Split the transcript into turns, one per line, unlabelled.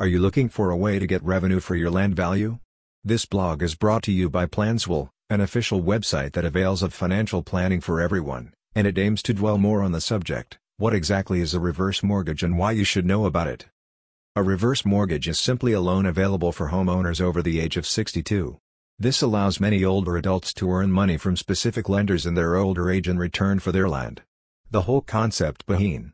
Are you looking for a way to get revenue for your land value? This blog is brought to you by Planswell, an official website that avails of financial planning for everyone, and it aims to dwell more on the subject, what exactly is a reverse mortgage and why you should know about it. A reverse mortgage is simply a loan available for homeowners over the age of 62. This allows many older adults to earn money from specific lenders in their older age in return for their land. The whole concept behind